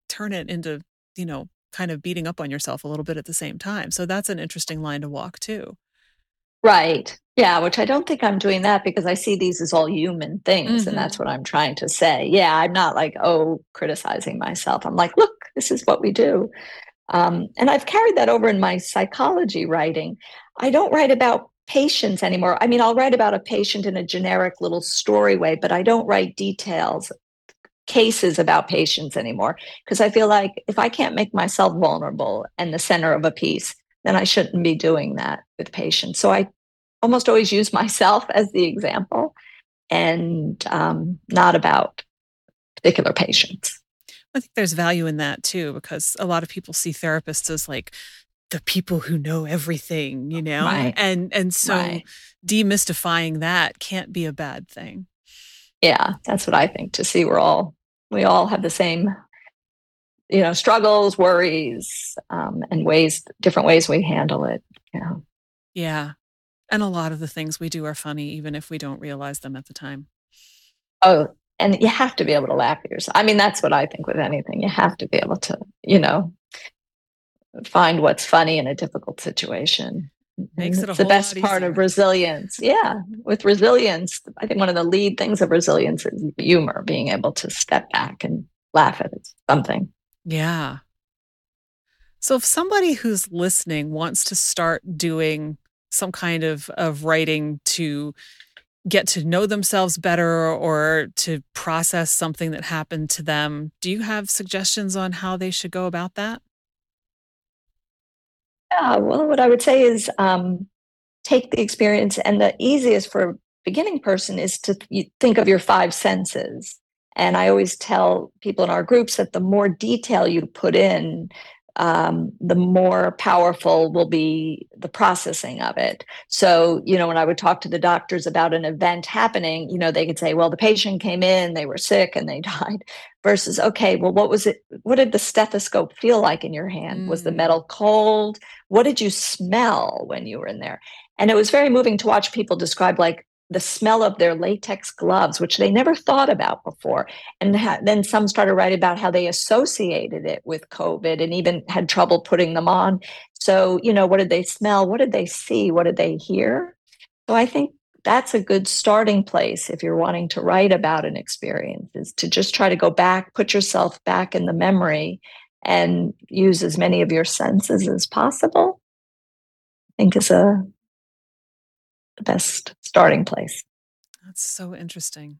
turn it into, you know, kind of beating up on yourself a little bit at the same time. So that's an interesting line to walk too. Right. Yeah, which I don't think I'm doing that because I see these as all human things. Mm-hmm. And that's mm-hmm. what I'm trying to say. Yeah, I'm not like, oh, criticizing myself. I'm like, look, this is what we do. Um, and I've carried that over in my psychology writing. I don't write about patients anymore. I mean, I'll write about a patient in a generic little story way, but I don't write details, cases about patients anymore because I feel like if I can't make myself vulnerable and the center of a piece, then I shouldn't be doing that with patients. So I almost always use myself as the example and um, not about particular patients. I think there's value in that too, because a lot of people see therapists as like the people who know everything, you know? Right. And and so right. demystifying that can't be a bad thing. Yeah, that's what I think. To see we're all we all have the same, you know, struggles, worries, um, and ways different ways we handle it. Yeah. Yeah. And a lot of the things we do are funny, even if we don't realize them at the time. Oh, and you have to be able to laugh at yourself. I mean, that's what I think with anything. You have to be able to, you know, find what's funny in a difficult situation. Makes it the best part of resilience. Yeah. With resilience, I think one of the lead things of resilience is humor, being able to step back and laugh at something. Yeah. So if somebody who's listening wants to start doing some kind of, of writing to get to know themselves better or to process something that happened to them, do you have suggestions on how they should go about that? Yeah, well, what I would say is um, take the experience, and the easiest for a beginning person is to th- think of your five senses. And I always tell people in our groups that the more detail you put in, um, the more powerful will be the processing of it. So, you know, when I would talk to the doctors about an event happening, you know, they could say, well, the patient came in, they were sick and they died, versus, okay, well, what was it? What did the stethoscope feel like in your hand? Mm. Was the mm. metal cold? What did you smell when you were in there? And it was very moving to watch people describe, like, the smell of their latex gloves, which they never thought about before. And ha- then some started writing about how they associated it with COVID and even had trouble putting them on. So, you know, what did they smell? What did they see? What did they hear? So I think that's a good starting place if you're wanting to write about an experience is to just try to go back, put yourself back in the memory and use as many of your senses as possible. I think is a the best starting place. That's so interesting.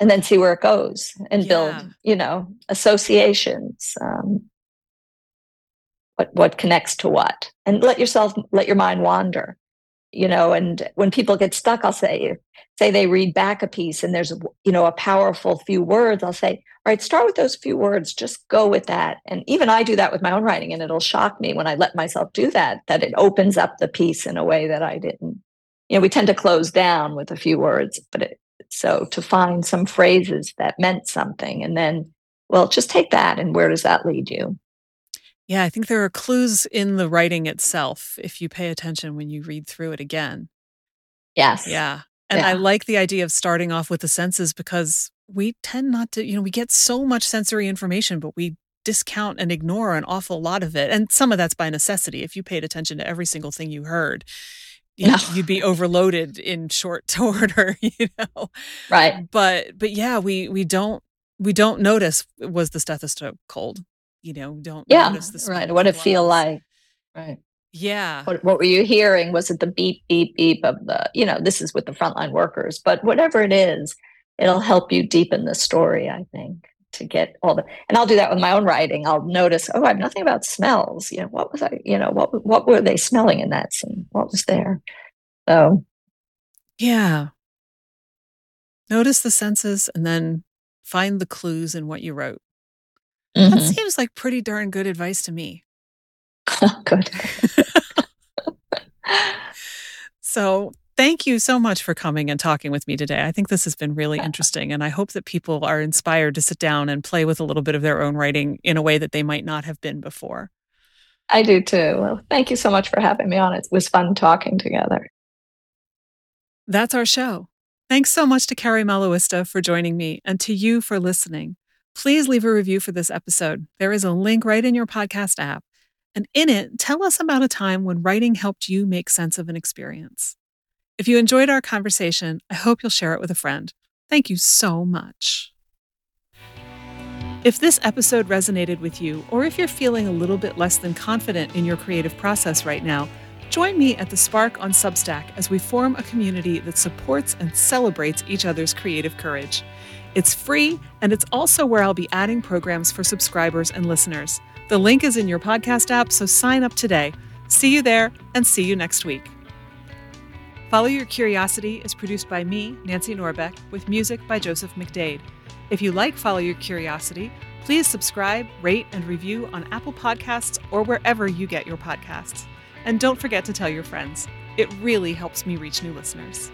And then see where it goes and yeah. build, you know, associations. Um, what what connects to what, and let yourself let your mind wander, you know. And when people get stuck, I'll say, say they read back a piece and there's you know a powerful few words. I'll say, all right, start with those few words. Just go with that. And even I do that with my own writing, and it'll shock me when I let myself do that. That it opens up the piece in a way that I didn't you know, we tend to close down with a few words, but it, so to find some phrases that meant something and then, well, just take that and where does that lead you? Yeah, I think there are clues in the writing itself if you pay attention when you read through it again. Yes. Yeah. And yeah. I like the idea of starting off with the senses because we tend not to, you know, we get so much sensory information, but we discount and ignore an awful lot of it. And some of that's by necessity. If you paid attention to every single thing you heard, you no. you'd be overloaded in short order, you know. Right. But but yeah, we we don't we don't notice was the stethoscope cold. You know, don't yeah, notice the right. What it feel like. Right. Yeah. What, what were you hearing? Was it the beep, beep, beep of the, you know, this is with the frontline workers, but whatever it is, it'll help you deepen the story, I think to get all the and I'll do that with my own writing. I'll notice, oh, I have nothing about smells. You know, what was I, you know, what what were they smelling in that scene? What was there? So yeah. Notice the senses and then find the clues in what you wrote. Mm-hmm. That seems like pretty darn good advice to me. good. so Thank you so much for coming and talking with me today. I think this has been really interesting, and I hope that people are inspired to sit down and play with a little bit of their own writing in a way that they might not have been before. I do too. Well, thank you so much for having me on. It was fun talking together. That's our show. Thanks so much to Kerry Malawista for joining me and to you for listening. Please leave a review for this episode. There is a link right in your podcast app. And in it, tell us about a time when writing helped you make sense of an experience. If you enjoyed our conversation, I hope you'll share it with a friend. Thank you so much. If this episode resonated with you, or if you're feeling a little bit less than confident in your creative process right now, join me at The Spark on Substack as we form a community that supports and celebrates each other's creative courage. It's free, and it's also where I'll be adding programs for subscribers and listeners. The link is in your podcast app, so sign up today. See you there, and see you next week. Follow Your Curiosity is produced by me, Nancy Norbeck, with music by Joseph McDade. If you like Follow Your Curiosity, please subscribe, rate, and review on Apple Podcasts or wherever you get your podcasts. And don't forget to tell your friends. It really helps me reach new listeners.